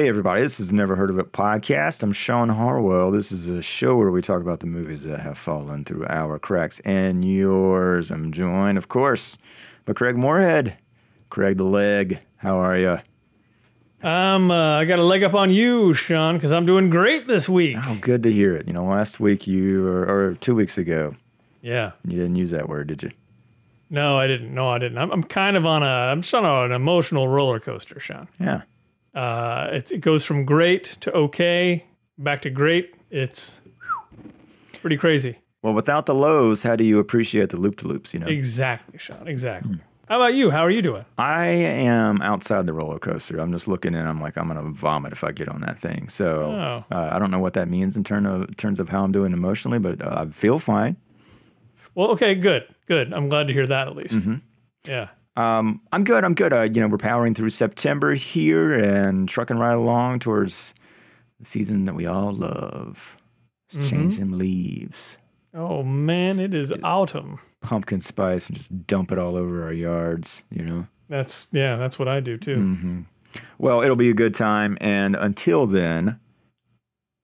Hey, everybody, this is Never Heard of It podcast. I'm Sean Harwell. This is a show where we talk about the movies that have fallen through our cracks and yours. I'm joined, of course, by Craig Moorhead. Craig the Leg, how are you? Um, uh, I got a leg up on you, Sean, because I'm doing great this week. Oh, good to hear it. You know, last week you, or, or two weeks ago, Yeah. you didn't use that word, did you? No, I didn't. No, I didn't. I'm, I'm kind of on a, I'm just on an emotional roller coaster, Sean. Yeah. Uh, it's, it goes from great to okay, back to great. It's pretty crazy. Well, without the lows, how do you appreciate the loop to loops, you know? Exactly, Sean. Exactly. How about you? How are you doing? I am outside the roller coaster. I'm just looking and I'm like, I'm gonna vomit if I get on that thing. So Oh. uh, I don't know what that means in turn of terms of how I'm doing emotionally, but uh, I feel fine. Well, okay, good, good. I'm glad to hear that at least. Yeah. Um, I'm good. I'm good. Uh, you know, we're powering through September here and trucking right along towards the season that we all love. Change them leaves, Oh man, it is autumn. pumpkin spice, and just dump it all over our yards. You know. That's yeah, that's what I do too. Mm-hmm. Well, it'll be a good time, and until then,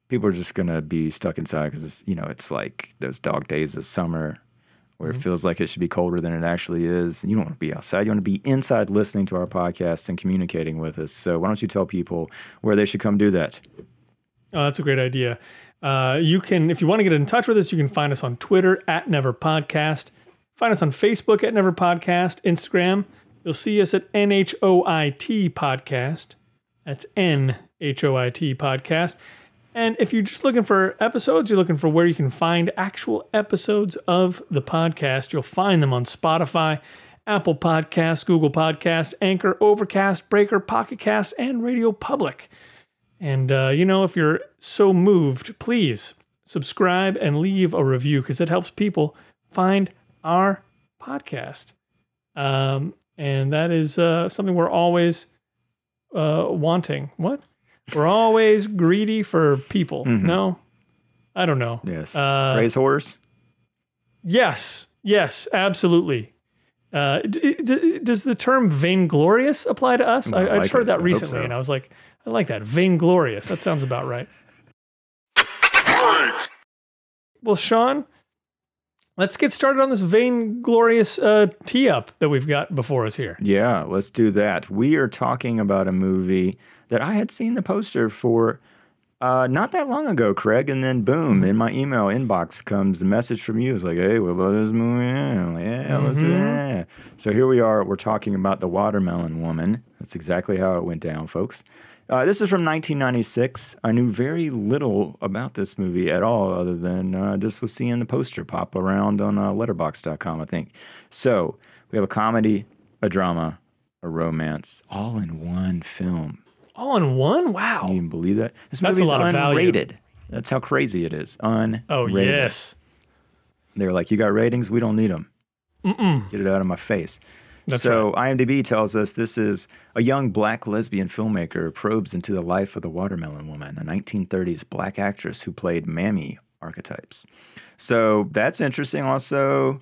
people are just gonna be stuck inside because you know it's like those dog days of summer where it feels like it should be colder than it actually is. You don't want to be outside; you want to be inside, listening to our podcast and communicating with us. So, why don't you tell people where they should come do that? Oh, that's a great idea. Uh, you can, if you want to get in touch with us, you can find us on Twitter at Never Podcast. Find us on Facebook at Never Podcast. Instagram, you'll see us at NHOIT Podcast. That's N H O I T Podcast. And if you're just looking for episodes, you're looking for where you can find actual episodes of the podcast, you'll find them on Spotify, Apple Podcasts, Google Podcasts, Anchor, Overcast, Breaker, Pocket Cast, and Radio Public. And, uh, you know, if you're so moved, please subscribe and leave a review because it helps people find our podcast. Um, and that is uh, something we're always uh, wanting. What? We're always greedy for people. No? I don't know. Yes, Uh, praise horse. Yes, yes, absolutely. Uh, d- d- does the term vainglorious apply to us? I, I I just like heard it. that I recently, so. and I was like, I like that vainglorious. That sounds about right. Well, Sean, let's get started on this vainglorious uh, tee up that we've got before us here. Yeah, let's do that. We are talking about a movie that I had seen the poster for uh, not that long ago, Craig, and then boom, in my email inbox comes the message from you. It's like, hey, what about this movie? Yeah, I'm like, yeah, let's do that. So here we are. We're talking about The Watermelon Woman. That's exactly how it went down, folks. Uh, this is from 1996. I knew very little about this movie at all, other than uh, just was seeing the poster pop around on uh, Letterboxd.com, I think. So we have a comedy, a drama, a romance, all in one film. All in one? Wow. Can you even believe that? This That's a movie's lot of value. unrated. That's how crazy it is. Unrated. Oh, yes. They're like, you got ratings? We don't need them. Mm-mm. Get it out of my face. That's so IMDb tells us this is a young black lesbian filmmaker probes into the life of the watermelon woman, a 1930s black actress who played mammy archetypes. So that's interesting. Also,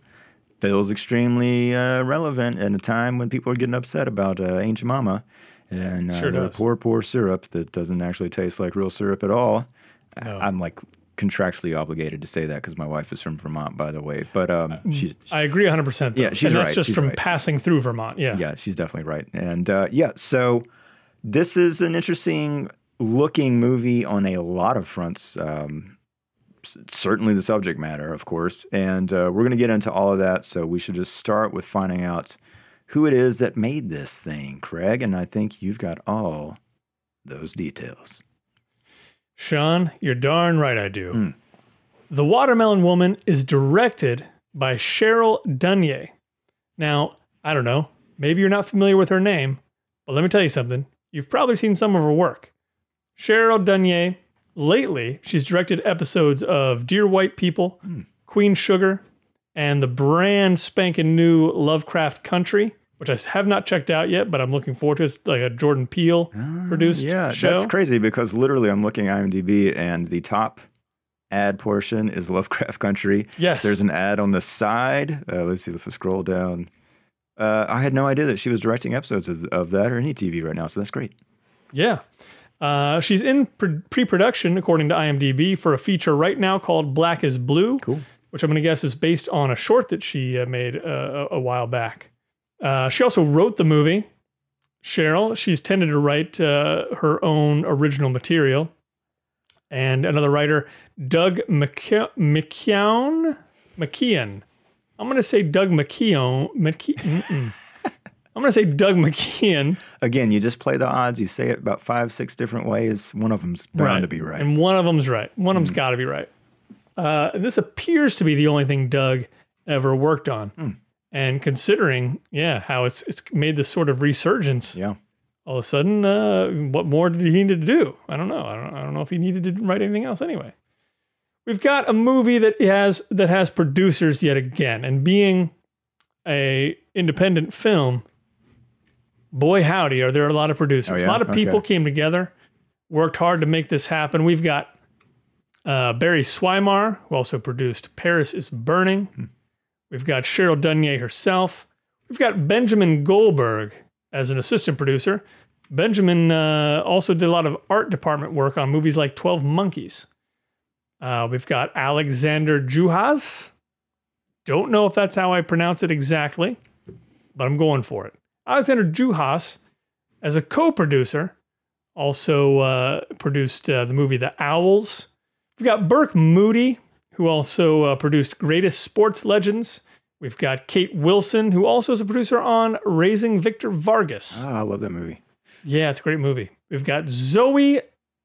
feels extremely uh, relevant at a time when people are getting upset about uh, Aunt Jemima and uh, Sure the poor, poor syrup that doesn't actually taste like real syrup at all. No. I'm like contractually obligated to say that because my wife is from Vermont, by the way. But um, she's I agree 100%. Though. Yeah, she's and that's right, just from right. passing through Vermont. Yeah. yeah, she's definitely right. And uh, yeah, so this is an interesting looking movie on a lot of fronts. Um, certainly the subject matter, of course. And uh, we're going to get into all of that. So we should just start with finding out who it is that made this thing, Craig. And I think you've got all those details. Sean, you're darn right I do. Hmm. The Watermelon Woman is directed by Cheryl Dunye. Now, I don't know, maybe you're not familiar with her name, but let me tell you something. You've probably seen some of her work. Cheryl Dunye, lately, she's directed episodes of Dear White People, Queen Sugar, and the brand spanking new Lovecraft Country, which I have not checked out yet, but I'm looking forward to. It. It's like a Jordan Peele produced Ah, Yeah, show. that's crazy because literally I'm looking at IMDb and the top ad portion is Lovecraft Country. Yes. There's an ad on the side. Uh, let's see if I scroll down. Uh, I had no idea that she was directing episodes of, of that or any TV right now, so that's great. Yeah. Uh, she's in pre production, according to IMDb, for a feature right now called Black is Blue, Cool. Which I'm going to guess is based on a short that she uh, made uh, a, while back. Uh, she also wrote the movie. Cheryl, she's tended to write uh, her own original material. And another writer, Doug McKe- McKeown, McKeon. I'm going to say Doug McKeown. McKe- mm-mm. I'm going to say Doug McKeon. Again, you just play the odds. You say it about five, six different ways. One of them's bound to be right. And one of them's right. One of them's got to be right. Uh, and this appears to be the only thing Doug ever worked on. Hmm. And considering, yeah, how it's it's made this sort of resurgence, yeah. all of a sudden, uh, what more did he need to do? I don't know. I don't. I don't know if he needed to write anything else anyway. We've got a movie that has that has producers yet again, and being a independent film, boy howdy, are there a lot of producers. Oh, A lot of people Okay. came together, worked hard to make this happen. We've got uh, Barry Swimar, who also produced Paris is Burning. Hmm. We've got Cheryl Dunye herself. We've got Benjamin Goldberg as an assistant producer. Benjamin uh, also did a lot of art department work on movies like 12 Monkeys. Uh, we've got Alexander Juhasz. Don't know if that's how I pronounce it exactly, but I'm going for it. Alexander Juhasz, as a co producer, also uh, produced uh, the movie The Owls. We've got Burke Moody, who also uh, produced Greatest Sports Legends. We've got Kate Wilson, who also is a producer on Raising Victor Vargas. Oh, I love that movie. Yeah, it's a great movie. We've got Zoe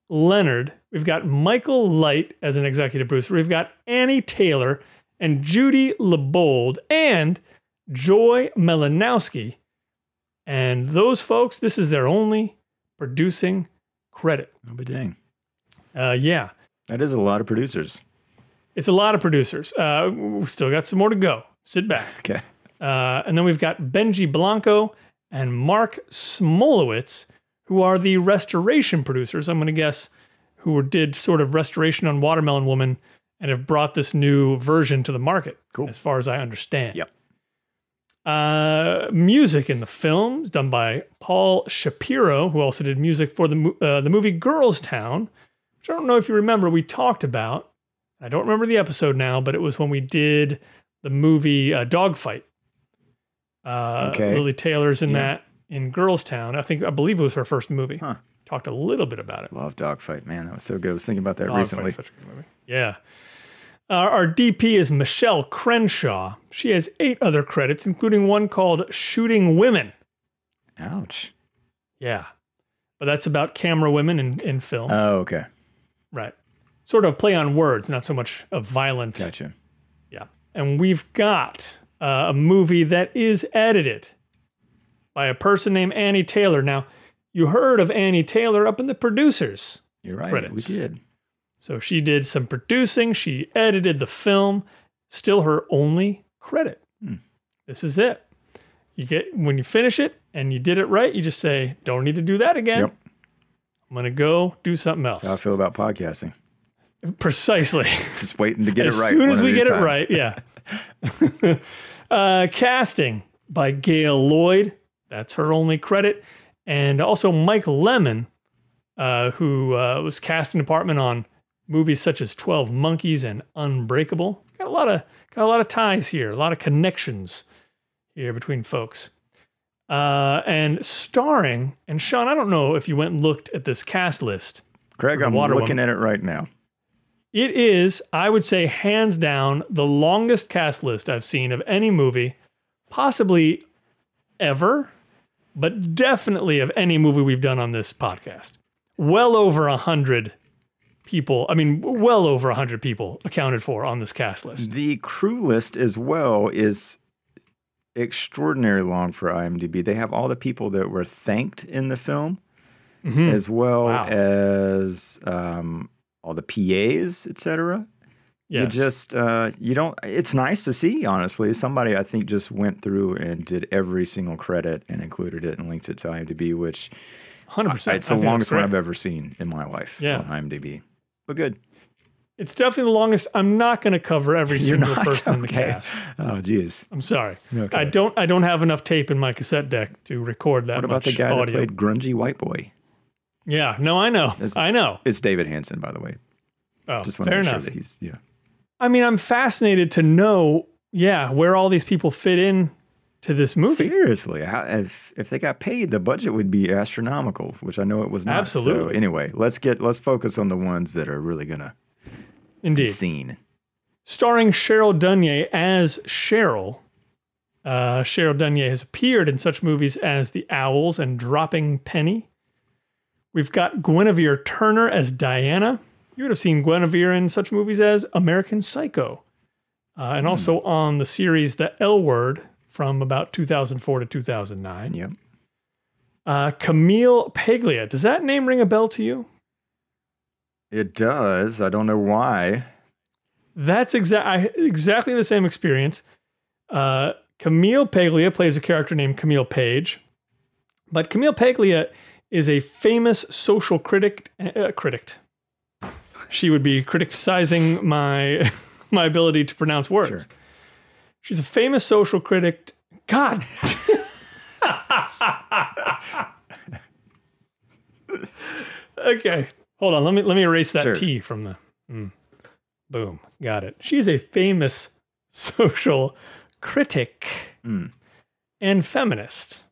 Leonard. We've got Michael Light as an executive producer. We've got Annie Taylor and Judy LeBold and Joy Melanowski. And those folks, this is their only producing credit. Oh, but dang. Uh, yeah, That is a lot of producers. it's a lot of producers. Uh, we still got some more to go. Sit back. Okay. Uh, and then we've got Benji Blanco and Mark Smolowitz, who are the restoration producers. I'm going to guess who did sort of restoration on Watermelon Woman and have brought this new version to the market, Cool. as far as I understand. Yep. Uh, music in the film is done by Paul Shapiro, who also did music for the uh, the movie Girls Town, which I don't know if you remember we talked about. I don't remember the episode now, but it was when we did the movie uh, Dogfight. Uh, Okay. Lili Taylor's in Yeah. that in Girls Town. I think I believe it was her first movie. Huh. Talked a little bit about it. Love Dogfight, man. That was so good. I was thinking about that Dogfight's recently. such a good movie. Yeah. Our, our DP is Michelle Crenshaw. She has eight other credits, including one called Shooting Women. Ouch. Yeah. But that's about camera women in, in film. Oh, okay. Right. Sort of play on words, not so much a violent. Gotcha. Yeah. And we've got uh, a movie that is edited by a person named Annie Taylor. Now, you heard of Annie Taylor up in the producers. You're right. Credits. We did. So she did some producing, she edited the film, still her only credit. Hmm. This is it. You get when you finish it and you did it right, you just say, "Don't need to do that again. Yep. I'm to go do something else." That's how I feel about podcasting. Precisely. Just waiting to get it right. As soon as we get it right, yeah. uh, casting by Gail Lloyd. That's her only credit. And also Mike Lemon, uh, who uh, was casting department on movies such as 12 Monkeys and Unbreakable. Got a lot of got a lot of ties here, a lot of connections here between folks. Uh, and starring, and Sean, I don't know if you went and looked at this cast list. Craig, I'm Water looking Woman. at it right now. It is, I would say, hands down, the longest cast list I've seen of any movie, possibly ever, but definitely of any movie we've done on this podcast. Well over a hundred people. I mean, well over a hundred people accounted for on this cast list. The crew list as well is extraordinarily long for IMDb. They have all the people that were thanked in the film, Mhm. as well Wow. as um, all the PAs, etc. You just uh, you don't. It's nice to see, honestly. Somebody I think just went through and did every single credit and included it and linked it to IMDb, which 100%. it's the longest one. I've ever seen in my life. Yeah. on IMDb. But good. It's definitely the longest. I'm not going to cover every You're single not person in the okay. cast. Oh, geez. I'm sorry. Okay. I don't. I don't have enough tape in my cassette deck to record that What about much the guy audio. that played grungy white boy? Yeah, no, I know. I know. It's David Hansen, by the way. Oh, Just fair enough. sure that he's yeah. I mean, I'm fascinated to know, yeah, where all these people fit in to this movie. Seriously, how, if if they got paid, the budget would be astronomical, which I know it was not. So Absolutely. anyway, let's get let's focus on the ones that are really gonna Indeed. seen. starring Cheryl Dunye as Cheryl. Uh, Cheryl Dunye has appeared in such movies as The Owls and Dropping Penny. We've got Guinevere Turner as Diana. You would have seen Guinevere in such movies as American Psycho, uh, and also on the series The L Word from about 2004 to 2009. Yep. Uh, Camille Paglia. Does that name ring a bell to you? It does. I don't know why. That's exa- exactly the same experience. Uh, Camille Paglia plays a character named Camille Page, but Camille Paglia is a famous social critic. Uh, critic. She would be criticizing my my ability to pronounce words. Sure. She's a famous social critic. God. okay, hold on. Let me let me erase that Sure. T from the. mm. Boom, got it. She's a famous social critic Mm. and feminist.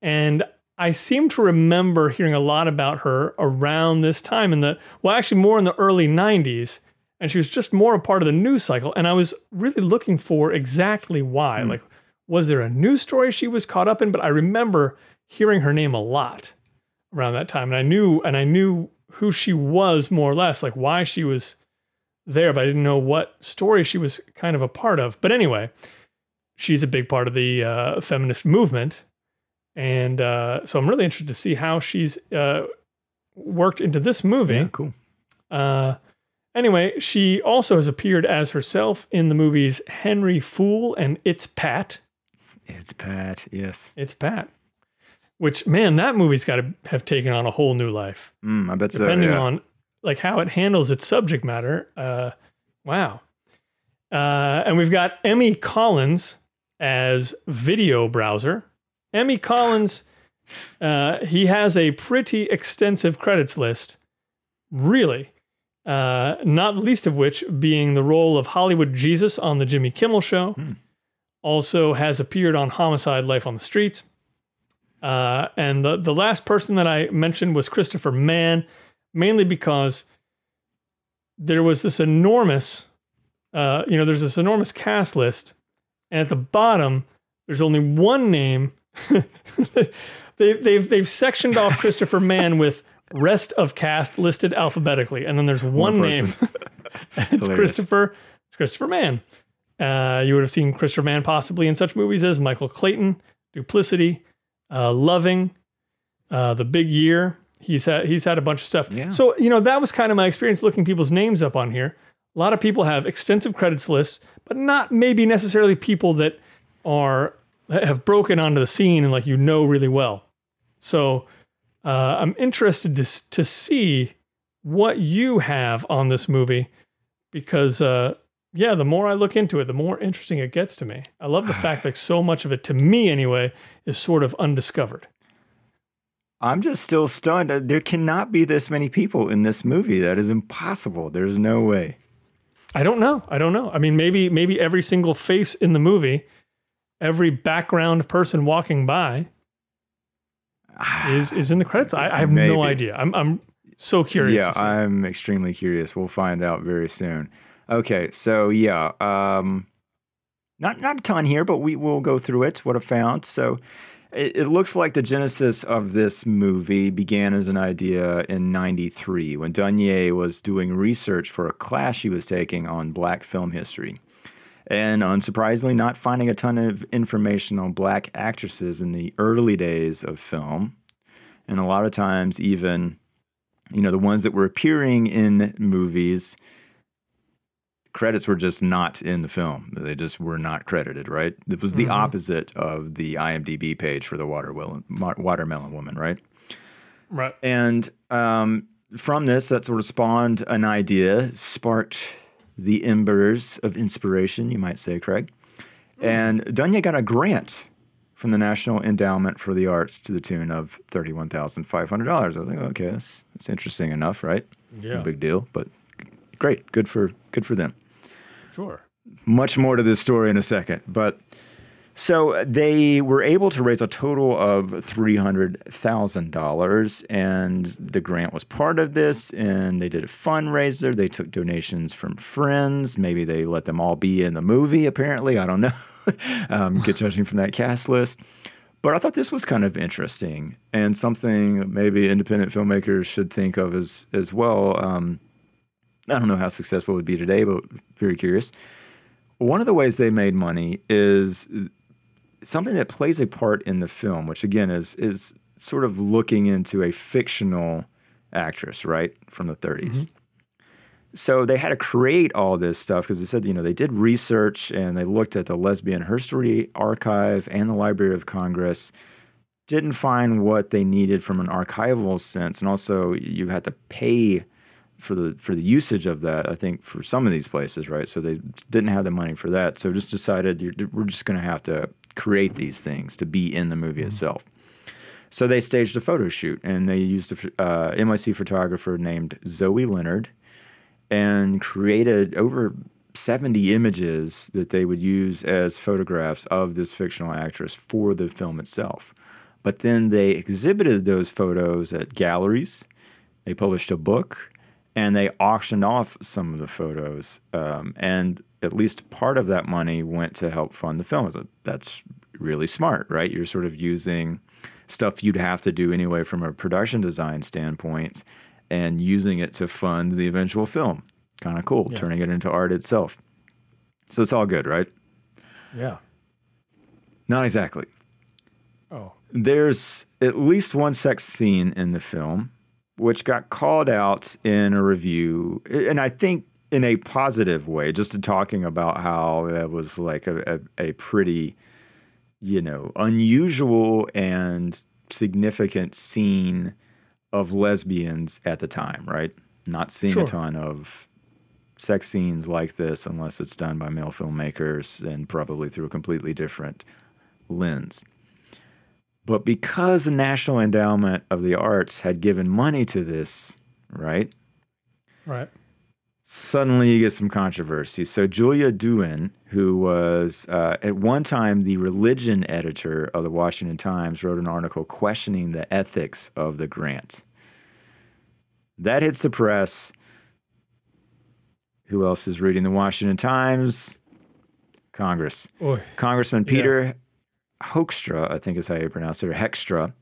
And I seem to remember hearing a lot about her around this time in the, well, actually more in the early 90s. And she was just more a part of the news cycle. And I was really looking for exactly why. Like, was there a news story she was caught up in? But I remember hearing her name a lot around that time. And I knew, and I knew who she was more or less, like why she was there, but I didn't know what story she was kind of a part of. But anyway, she's a big part of the uh, feminist movement. And uh, so I'm really interested to see how she's uh, worked into this movie. Yeah, cool. Uh, anyway, she also has appeared as herself in the movies Henry Fool and It's Pat. It's Pat. Yes. It's Pat. Which, man, that movie's got to have taken on a whole new life, Mm, I bet so. depending yeah. on like how it handles its subject matter. Uh, wow. Uh, and we've got Emmy Collins as video browser. Emmy Collins, uh, he has a pretty extensive credits list, really. Uh, not least of which being the role of Hollywood Jesus on the Jimmy Kimmel Show. Hmm. Also has appeared on Homicide: Life on the Streets. Uh, and the the last person that I mentioned was Christopher Mann, mainly because there was this enormous, uh, you know, there's this enormous cast list, and at the bottom there's only one name. they've they've they've sectioned off Christopher Mann with rest of cast listed alphabetically, and then there's one, One name. it's Hilarious. Christopher. It's Christopher Mann. Uh, you would have seen Christopher Mann possibly in such movies as Michael Clayton, Duplicity, uh, Loving, uh, The Big Year. He's had he's had a bunch of stuff. Yeah. So you know that was kind of my experience looking people's names up on here. A lot of people have extensive credits lists, but not maybe necessarily people that are have broken onto the scene and like you know really well. So uh, I'm interested to to see what you have on this movie because uh, yeah, the more I look into it, the more interesting it gets to me. I love the fact that so much of it, to me anyway, is sort of undiscovered. I'm just still stunned. Uh, There cannot be this many people in this movie. That is impossible. There's no way. I don't know. I don't know. I mean, maybe maybe every single face in the movie, every background person walking by, is is in the credits. I, I have Maybe. no idea. I'm I'm so curious. Yeah. I'm extremely curious. We'll find out very soon. Okay, so yeah, um, not not a ton here, but we will go through it. What I found. So it, it looks like the genesis of this movie began as an idea in '93 when Dunye was doing research for a class she was taking on Black film history. And unsurprisingly, not finding a ton of information on black actresses in the early days of film. And a lot of times, even you know, the ones that were appearing in movies, credits were just not in the film. They just were not credited, right? It was the Mhm. opposite of the IMDb page for the Watermelon, Watermelon Woman, right? right. And um, from this, that sort of spawned an idea, sparked the embers of inspiration, you might say, Craig. And Dunye got a grant from the National Endowment for the Arts to the tune of $31,500. I was like, okay, that's, that's interesting enough, right? Yeah. No big deal, but great. Good for good for them. Sure. Much more to this story in a second, but so they were able to raise a total of three hundred thousand dollars, and the grant was part of this. And they did a fundraiser. They took donations from friends. Maybe they let them all be in the movie. Apparently, I don't know. um, get judging from that cast list. But I thought this was kind of interesting and something maybe independent filmmakers should think of as as well. Um, I don't know how successful it would be today, but very curious. One of the ways they made money is something that plays a part in the film, which again is is sort of looking into a fictional actress, right, from the 30s. Mm-hmm. So they had to create all this stuff because they said, you know, they did research and they looked at the Lesbian History Archive and the Library of Congress. Didn't find what they needed from an archival sense, and also you had to pay for the for the usage of that. I think for some of these places, right? So they didn't have the money for that. So just decided you're, we're just going to have to create these things to be in the movie itself. So they staged a photo shoot, and they used a uh, NYC photographer named Zoe Leonard, and created over 70 images that they would use as photographs of this fictional actress for the film itself. But then they exhibited those photos at galleries. They published a book, and they auctioned off some of the photos. Um, and at least part of that money went to help fund the film. So that's really smart, right? You're sort of using stuff you'd have to do anyway from a production design standpoint and using it to fund the eventual film. Kind of cool, Yeah. turning it into art itself. So it's all good, right? Yeah. Not exactly. Oh. There's at least one sex scene in the film, which got called out in a review, and I think in a positive way, just to talking about how it was like a, a, a pretty, you know, unusual and significant scene of lesbians at the time, right? Not seeing Sure. a ton of sex scenes like this unless it's done by male filmmakers and probably through a completely different lens. But because the National Endowment of the Arts had given money to this, right? Right. Suddenly you get some controversy. So Julia Duin, who was uh, at one time the religion editor of the Washington Times, wrote an article questioning the ethics of the grant. That hits the press. Who else is reading the Washington Times? Congress. Oy. Congressman. Peter Hoekstra, I think is how you pronounce it, or Hextra,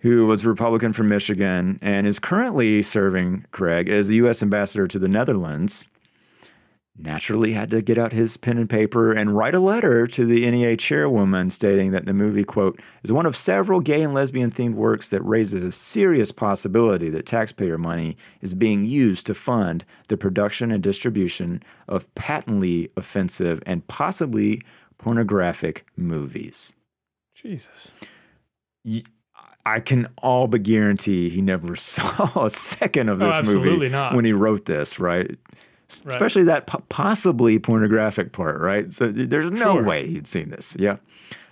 who was a Republican from Michigan and is currently serving Craig as the U.S. ambassador to the Netherlands, naturally had to get out his pen and paper and write a letter to the NEA chairwoman stating that the movie, quote, is one of several gay and lesbian themed works that raises a serious possibility that taxpayer money is being used to fund the production and distribution of patently offensive and possibly pornographic movies. Jesus. I can all but guarantee he never saw a second of Oh, this absolutely movie not. when he wrote this, right? Right. Especially that po- possibly pornographic part, right? So there's no Sure. way he'd seen this, yeah,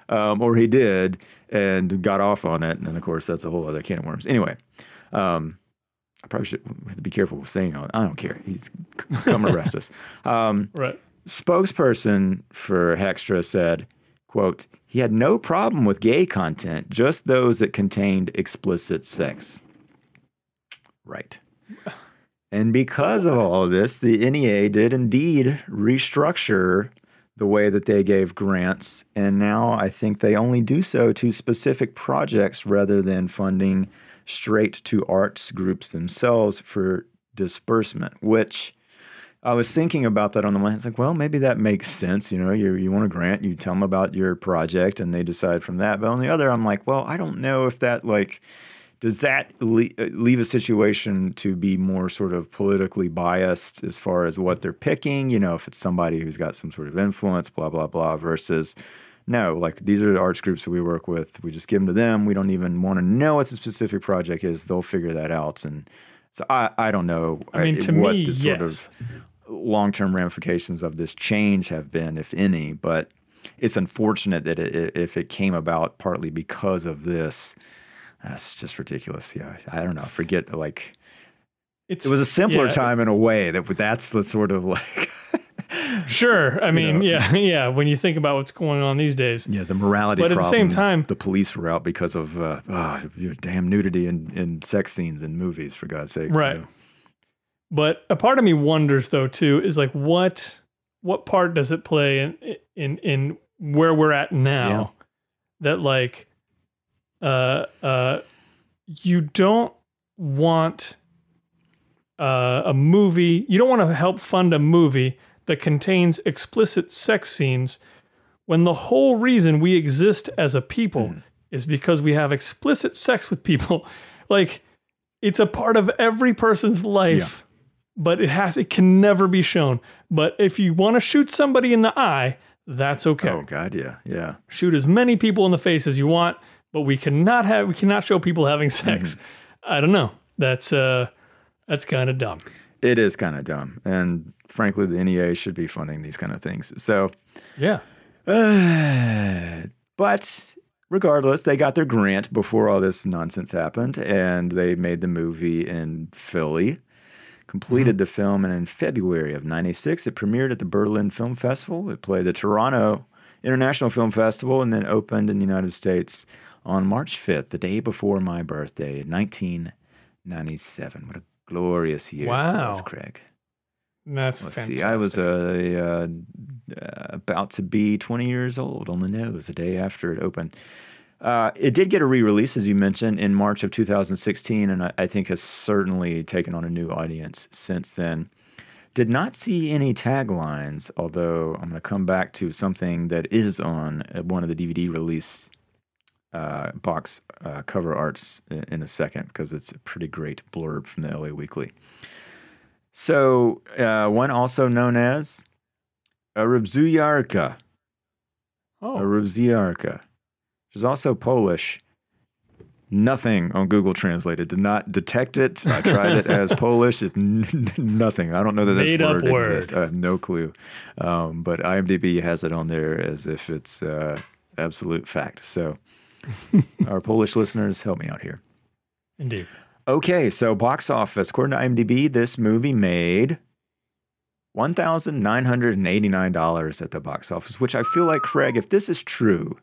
um, or he did and got off on it, and of course that's a whole other can of worms. Anyway, um, I probably should have to be careful with saying all. I don't care. He's come arrest us. Um, Right. spokesperson for Hextra said, quote, he had no problem with gay content, just those that contained explicit sex. Right. And because of all of this, the NEA did indeed restructure the way that they gave grants. And now I think they only do so to specific projects rather than funding straight to arts groups themselves for disbursement, which I was thinking about that on the one hand. It's like, well, maybe that makes sense. You know, you, you want a grant, you tell them about your project, and they decide from that. But on the other, I'm like, well, I don't know if that, like, does that le- uh, leave a situation to be more sort of politically biased as far as what they're picking? You know, if it's somebody who's got some sort of influence, blah, blah, blah, versus no, like these are the arts groups that we work with. We just give them to them. We don't even want to know what the specific project is. They'll figure that out. And so I, I don't know I mean, uh, to what me, the sort yes. of long term ramifications of this change have been, if any. But it's unfortunate that it, if it came about partly because of this, that's just ridiculous. Yeah, I don't know. Forget like It's it was a simpler yeah, time in a way that that's the sort of like Sure. I mean, know. yeah, yeah. When you think about what's going on these days, yeah the morality. But at the same time- the police were out because of uh, oh, damn nudity and, and sex scenes in movies. For God's sake, you Right. know. But a part of me wonders though too is like what what part does it play in in in where we're at now that like uh uh you don't want uh, a movie you don't want to help fund a movie that contains explicit sex scenes when the whole reason we exist as a people is because we have explicit sex with people. Like it's a part of every person's life but it has it can never be shown. But if you want to shoot somebody in the eye, that's okay. Oh God, yeah, yeah. Shoot as many people in the face as you want, but we cannot have we cannot show people having sex. I don't know. That's uh that's kind of dumb. It is kind of dumb, and frankly, the NEA should be funding these kind of things. So, Yeah. uh, but regardless, they got their grant before all this nonsense happened, and they made the movie in Philly. Completed the film, and in February of '96, it premiered at the Berlin Film Festival. It played the Toronto International Film Festival, and then opened in the United States on March 5th, the day before my birthday, 1997. What a glorious year it was, Wow. Craig. That's Let's fantastic. see. I was uh, uh, about to be 20 years old on the nose the day after it opened. Uh, it did get a re-release, as you mentioned, in March of 2016, and I, I think has certainly taken on a new audience since then. Did not see any taglines, although I'm going to come back to something that is on uh, one of the DVD release uh, box uh, cover arts in, in a second because it's a pretty great blurb from the LA Weekly. So, uh, one also known as a Rubzuyarka, oh, Rubzuyarka, is also Polish. Nothing on Google Translated. Did not detect it. I tried it as Polish. It, nothing. I don't know that this Made word word. exists. I have no clue. Um, but IMDb has it on there as if it's uh, absolute fact. So, our Polish listeners, help me out here. indeed. Okay, so box office. According to IMDb, this movie made $1,989 at the box office, which I feel like, Craig, if this is true,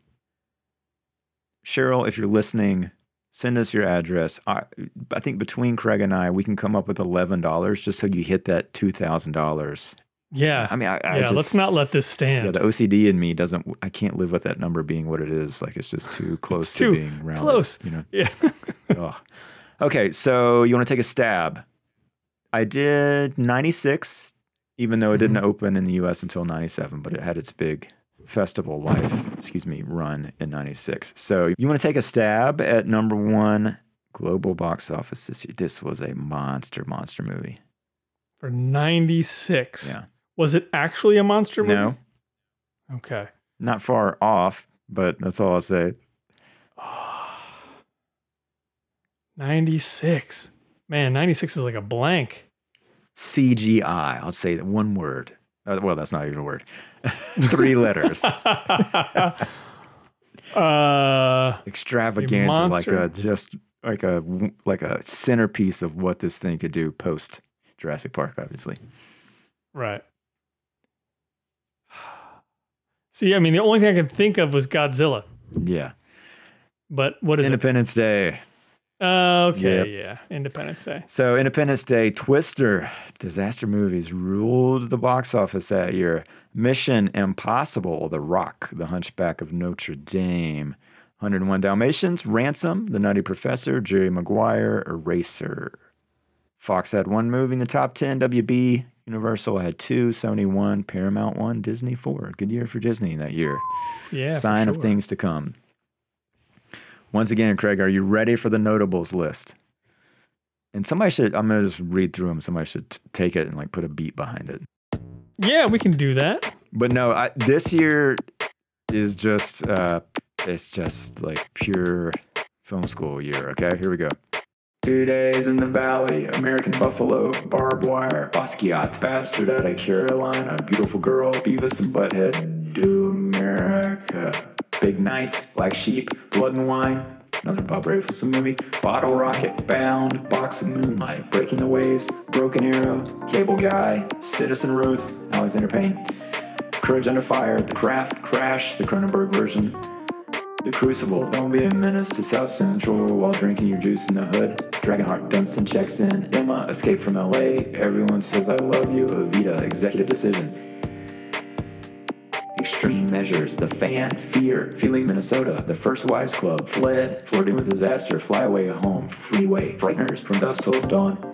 Cheryl, if you're listening, send us your address. I, I think between Craig and I, we can come up with $11 just so you hit that $2,000. Yeah. I mean, I, I yeah, just, let's not let this stand. Yeah, the OCD in me doesn't, I can't live with that number being what it is. Like, it's just too close too to being rounded. close. You know? yeah. Okay, so you want to take a stab? I did 96, even though it didn't mm-hmm. open in the US until 97, but it had its big festival life, excuse me, run in 96. So you want to take a stab at number one global box office this year? This was a monster, monster movie. For 96. Yeah. Was it actually a monster movie? No, Okay. not far off, but that's all I'll say. 96. Man, 96 is like a blank. CGI. I'll say that one word. Uh, well, that's not even a word. Three letters. uh, extravaganza, like a just like a like a centerpiece of what this thing could do post Jurassic Park, obviously. right. See, I mean, the only thing I could think of was Godzilla. Yeah, But what is Independence Day. it? Uh, Oh, okay, Yep. yeah. Independence Day. So Independence Day, Twister, disaster movies ruled the box office that year. Mission Impossible, The Rock, The Hunchback of Notre Dame, 101 Dalmatians, Ransom, The Nutty Professor, Jerry Maguire, Eraser. Fox had one movie in the top 10, WB. Universal had two, Sony one, Paramount one, Disney four. Good year for Disney that year. Yeah. Sign of things to come. Once again, Craig, are you ready for the notables list? And somebody should, I'm going to just read through them. Somebody should t- take it and like put a beat behind it. Yeah, we can do that. But no, I, this year is just, uh, it's just like pure film school year. Okay, here we go. Two days in the valley, American Buffalo, barbed wire, Basquiat, bastard out of Carolina, beautiful girl, Beavis and Butthead, do America. Big Night, Black Sheep, Blood and Wine. Another Bob Rafelson movie. Bottle Rocket, Bound, Box of Moonlight, Breaking the Waves, Broken Arrow, Cable Guy, Citizen Ruth, Alexander Payne. Courage Under Fire, The Craft, Crash, the Cronenberg version. The Crucible, don't be a menace to South Central while drinking your juice in the hood. Dragonheart, Dunstan checks in. Emma, Escape from LA. Everyone says I love you. Evita, Executive Decision. Measures, The Fan, Fear, Feeling Minnesota, The First Wives Club, Fled, Flirting with Disaster, Fly Away Home, Freeway, Frighteners, From Dusk Till Dawn,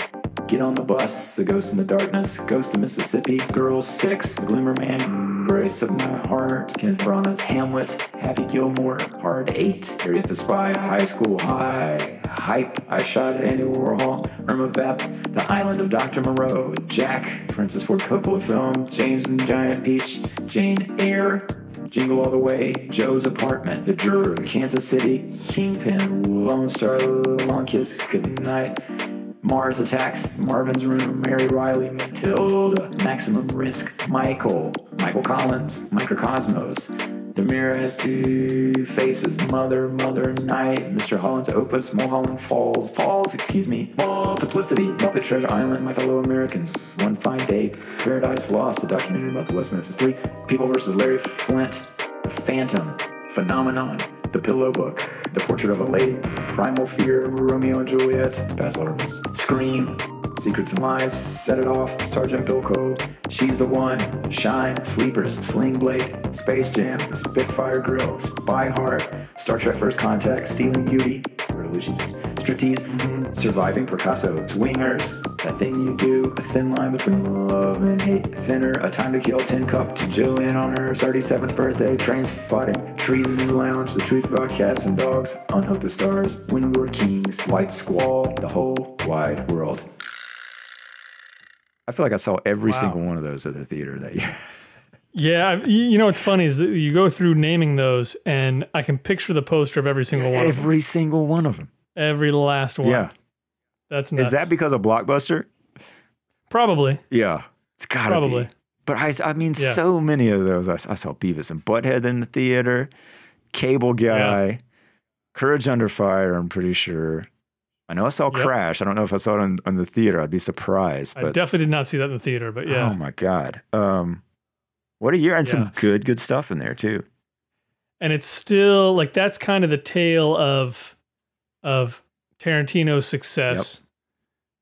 Get on the Bus, The Ghost in the Darkness, Ghost of Mississippi, Girls 6, The Glimmer Man, Grace of My Heart, Kenneth Branagh's Hamlet, Happy Gilmore, Hard 8, Harriet the Spy, High School High, Hype, I Shot at Andy Warhol, Irma Vep, The Island of Dr. Moreau, Jack, Francis Ford Coppola film, James and the Giant Peach, Jane Eyre, Jingle All the Way, Joe's Apartment, The Juror, Kansas City, Kingpin, Lone Star, Long Kiss, Goodnight, Mars Attacks, Marvin's Room, Mary Reilly, Matilda, Maximum Risk, Michael, Michael Collins, Microcosmos. The Mirror has two faces, Mother, Mother Night, Mr. Holland's Opus, Mulholland Falls, Falls, excuse me, Multiplicity, Muppet Treasure Island, My Fellow Americans, One Fine Day, Paradise Lost, the documentary about the West Memphis Three, People versus Larry Flynt, Phantom, Phenomenon, The Pillow Book, The Portrait of a Lady, Primal Fear, Romeo and Juliet, Baz Luhrmann's Scream, Secrets and Lies, Set It Off, Sergeant Bilko, She's the One, Shine, Sleepers, Sling Blade, Space Jam, The Spitfire Grill, Spy Heart, Star Trek First Contact, Stealing Beauty, Bertolucci's, Striptease, mm-hmm. Surviving Picasso, Swingers, That Thing You Do, A Thin Line Between Love and Hate, Thinner, A Time to Kill, Tin Cup, to Gillian on her 37th birthday, Trainspotting, Trees in the Lounge, The Truth About Cats and Dogs, Unhook the Stars, When We Were Kings, White Squall, The Whole Wide World. I feel like I saw every Wow. single one of those at the theater that year. Yeah, you know what's funny is that you go through naming those, and I can picture the poster of every single one, of them. every single one of them. every last one. Yeah. that's nuts. Is that because of Blockbuster? probably? Yeah. It's gotta Probably. be. But I, I mean, Yeah. so many of those. I, I saw Beavis and Butthead in the theater, Cable Guy, Courage Under Fire. I'm pretty sure. I know I saw Yep. Crash. I don't know if I saw it on, on the theater. I'd be surprised. I But definitely did not see that in the theater, but yeah. oh my god, um, what a year! And Yeah. some good, good stuff in there too. and it's still like that's kind of the tale of of Tarantino's success,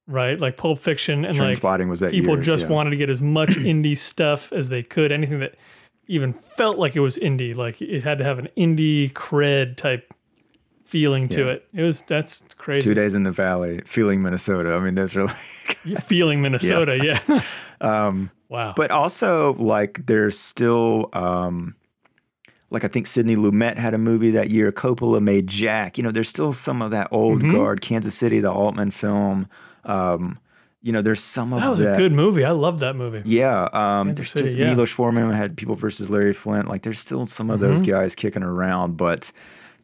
right? Like Pulp Fiction and like Spotting was that people year, just yeah. wanted to get as much indie stuff as they could. Anything that even felt like it was indie, like it had to have an indie cred type feeling to Yeah. it. It was that's crazy. Two days in the valley, feeling Minnesota. I mean, those are like. feeling Minnesota, yeah. um, wow. but also like there's still um like I think Sidney Lumet had a movie that year. Coppola made Jack. You know, there's still some of that old Mhm. guard. Kansas City, the Altman film. Um, you know, there's some of that was a good movie. I love that movie. Yeah, um, there's City, just yeah. Milos Forman had People versus Larry Flynt. Like, there's still some of those Mhm. guys kicking around, but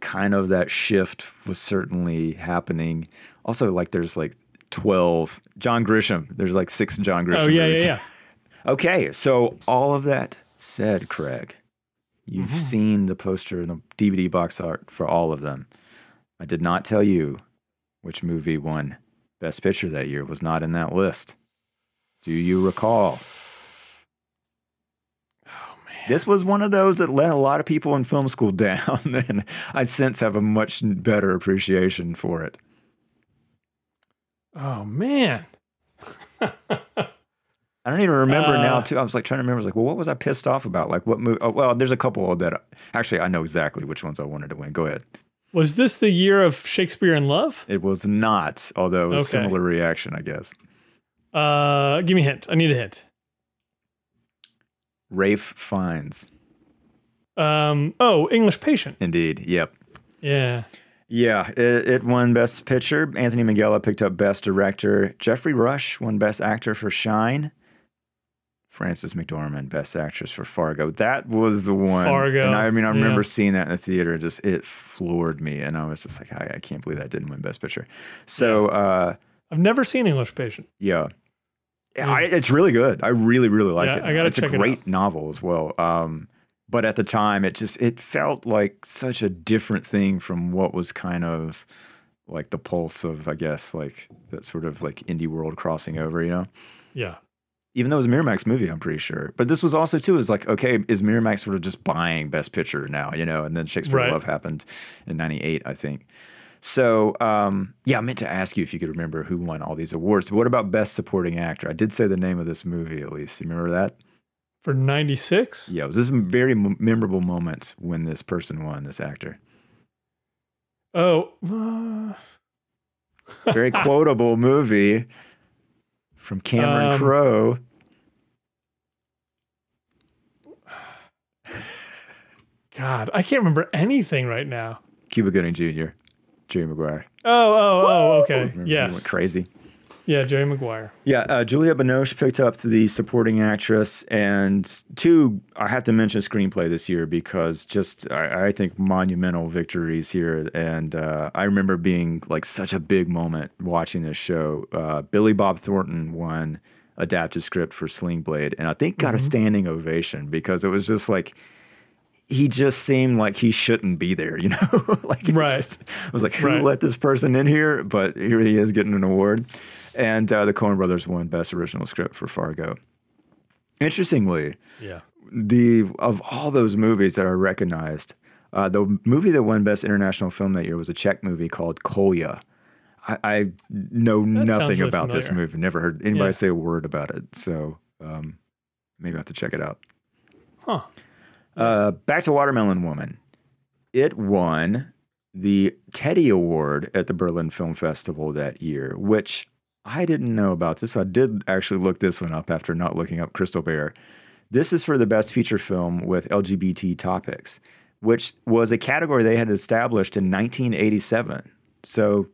kind of that shift was certainly happening. Also, like, there's like 12 John Grisham. There's like six John Grisham. Oh yeah, movies. yeah, yeah. Okay, so all of that said, Craig, you've Mhm. seen the poster and the DVD box art for all of them. I did not tell you which movie won Best Picture that year. Was not in that list. Do you recall? This was one of those that let a lot of people in film school down, and I since have a much better appreciation for it. Oh man. I don't even remember now. Uh, Too, I was like trying to remember. I was like, well, what was I pissed off about? Like, what movie? Oh, well, there's a couple that actually I know exactly which ones I wanted to win. Go ahead. Was this the year of Shakespeare in Love? It was not, although it was Okay. similar reaction, I guess. Uh, give me a hint. I need a hint. Ralph Fiennes, Um, oh, English Patient. indeed. Yep. Yeah. Yeah, it, it won Best Picture. Anthony Minghella picked up Best Director. Geoffrey Rush won Best Actor for Shine. Frances McDormand, Best Actress for Fargo. That was the one. Fargo, And I, I mean, I remember yeah. seeing that in the theater. Just it floored me, and I was just like, I, I can't believe that didn't win Best Picture. So, uh, I've never seen English Patient. yeah. Yeah, I, it's really good. I really, really like Yeah, it. I gotta it's check a it great novel as well. Um, but at the time, it just it felt like such a different thing from what was kind of like the pulse of, I guess, like that sort of like indie world crossing over, you know. Yeah. Even though it was a Miramax movie, I'm pretty sure. But this was also too is like, okay, is Miramax sort of just buying Best Picture now, you know? And then Shakespeare in Right. Love happened in '98, I think. So um, yeah, I meant to ask you if you could remember who won all these awards. What about Best Supporting Actor? I did say the name of this movie at least. You remember that? For 96? Yeah, it was this very memorable moment when this person won, this actor. Oh. uh, Very quotable movie from Cameron Um, Crowe. God, I can't remember anything right now. Cuba Gooding Jr., Jerry Maguire. Oh, oh, oh, okay. Remember Yes. went crazy. Yeah, Jerry Maguire. Yeah, uh, Juliette Binoche picked up the supporting actress, and two, I have to mention screenplay this year because just I, I think monumental victories here, and uh, I remember being like such a big moment watching this show. Uh, Billy Bob Thornton won adapted script for Sling Blade, and I think got a standing ovation because it was just like he just seemed like he shouldn't be there, you know? like Right. just- I was like, who Right. let this person in here? But here he is getting an award. And uh, the Coen brothers won Best Original Script for Fargo. Interestingly, Yeah. the of all those movies that are recognized, uh, the movie that won Best International Film that year was a Czech movie called Kolya. I, I know sounds nothing really about this movie. Never heard anybody Yeah. say a word about it. So um, maybe I have to check it out. Huh. Uh, back to Watermelon Woman. It won the Teddy Award at the Berlin Film Festival that year, which I didn't know about this. So I did actually look this one up after not looking up Crystal Bear. This is for the best feature film with LGBT topics, which was a category they had established in 1987. So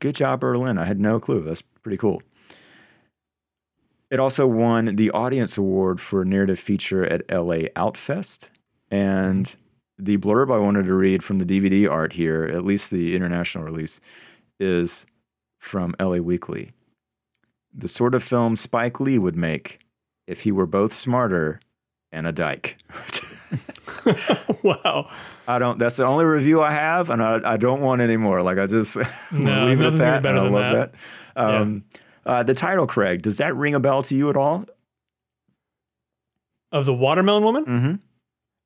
good job, Berlin. I had no clue. That's pretty cool. It also won the Audience Award for Narrative Feature at LA Outfest. And the blurb I wanted to read from the DVD art here, at least the international release, is from LA Weekly. The sort of film Spike Lee would make if he were both smarter and a dyke. wow. I don't. That's the only review I have, and I, I don't want any more. Like I just No, leave it at nothing's gonna be that. better I love that. that. Um, uh, the title, Craig, does that ring a bell to you at all? Of the Watermelon Woman? Mm-hmm.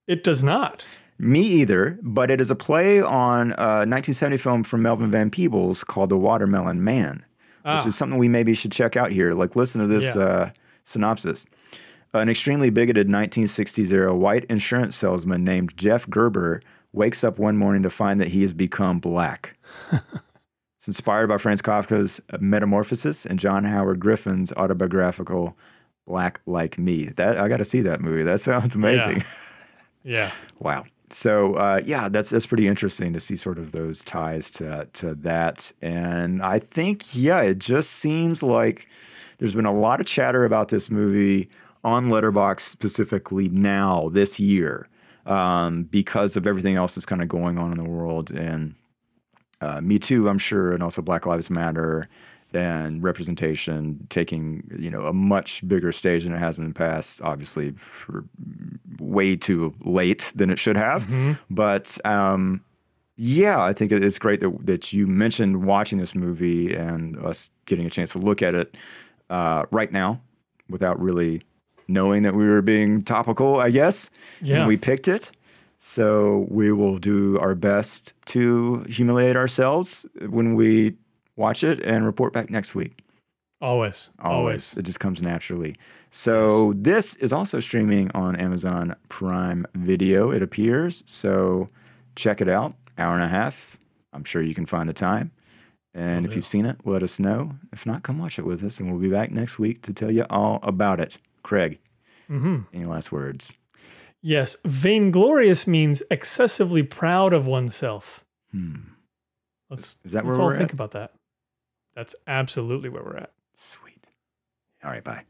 It does not. Me either, but it is a play on a 1970 film from Melvin Van Peebles called The Watermelon Man, Ah, which is something we maybe should check out here. Like, listen to this Yeah. uh, synopsis. An extremely bigoted 1960s era white insurance salesman named Jeff Gerber wakes up one morning to find that he has become black. it's inspired by Franz Kafka's Metamorphosis and John Howard Griffin's autobiographical Black Like Me. That I got to see that movie. That sounds amazing. yeah. Wow. So uh, yeah, that's that's pretty interesting to see sort of those ties to to that, and I think yeah, it just seems like there's been a lot of chatter about this movie on Letterboxd specifically now this year um, because of everything else that's kind of going on in the world, and uh, Me Too, I'm sure, and also Black Lives Matter and representation taking you know a much bigger stage than it has in the past. Obviously, for way too late than it should have. But um, yeah, I think it's great that that you mentioned watching this movie and us getting a chance to look at it uh, right now without really knowing that we were being topical. I guess Yeah. we picked it. So we will do our best to humiliate ourselves when we watch it and report back next week. Always. Always. It just comes naturally. So this is also streaming on Amazon Prime Video, it appears. So check it out. Hour and a half. I'm sure you can find the time. And if do. you've seen it, let us know. If not, come watch it with us, and we'll be back next week to tell you all about it. Craig, mm-hmm. any last words? Yes. Vainglorious means excessively proud of oneself. Hmm. Let's, Is that let's all think at? about that. That's absolutely where we're at. Sweet. All right, bye.